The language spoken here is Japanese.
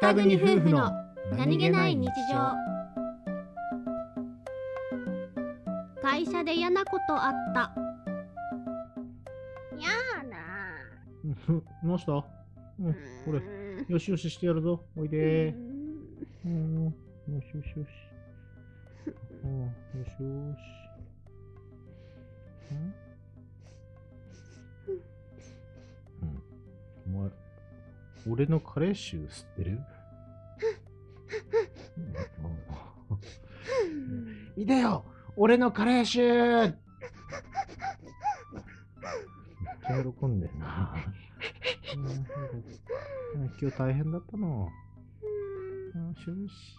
北国夫婦の何気ない日常会社で嫌なことあったやだ。うん どうした？うん、これ、よしよししてやるぞ。おいでうん、よしよしよし。うん、よしよし。うん うん。お前、俺のカレー臭吸ってる？いでよ俺のカレー臭めっちゃ喜ん。でん。な。今日大変だったの。よしよし。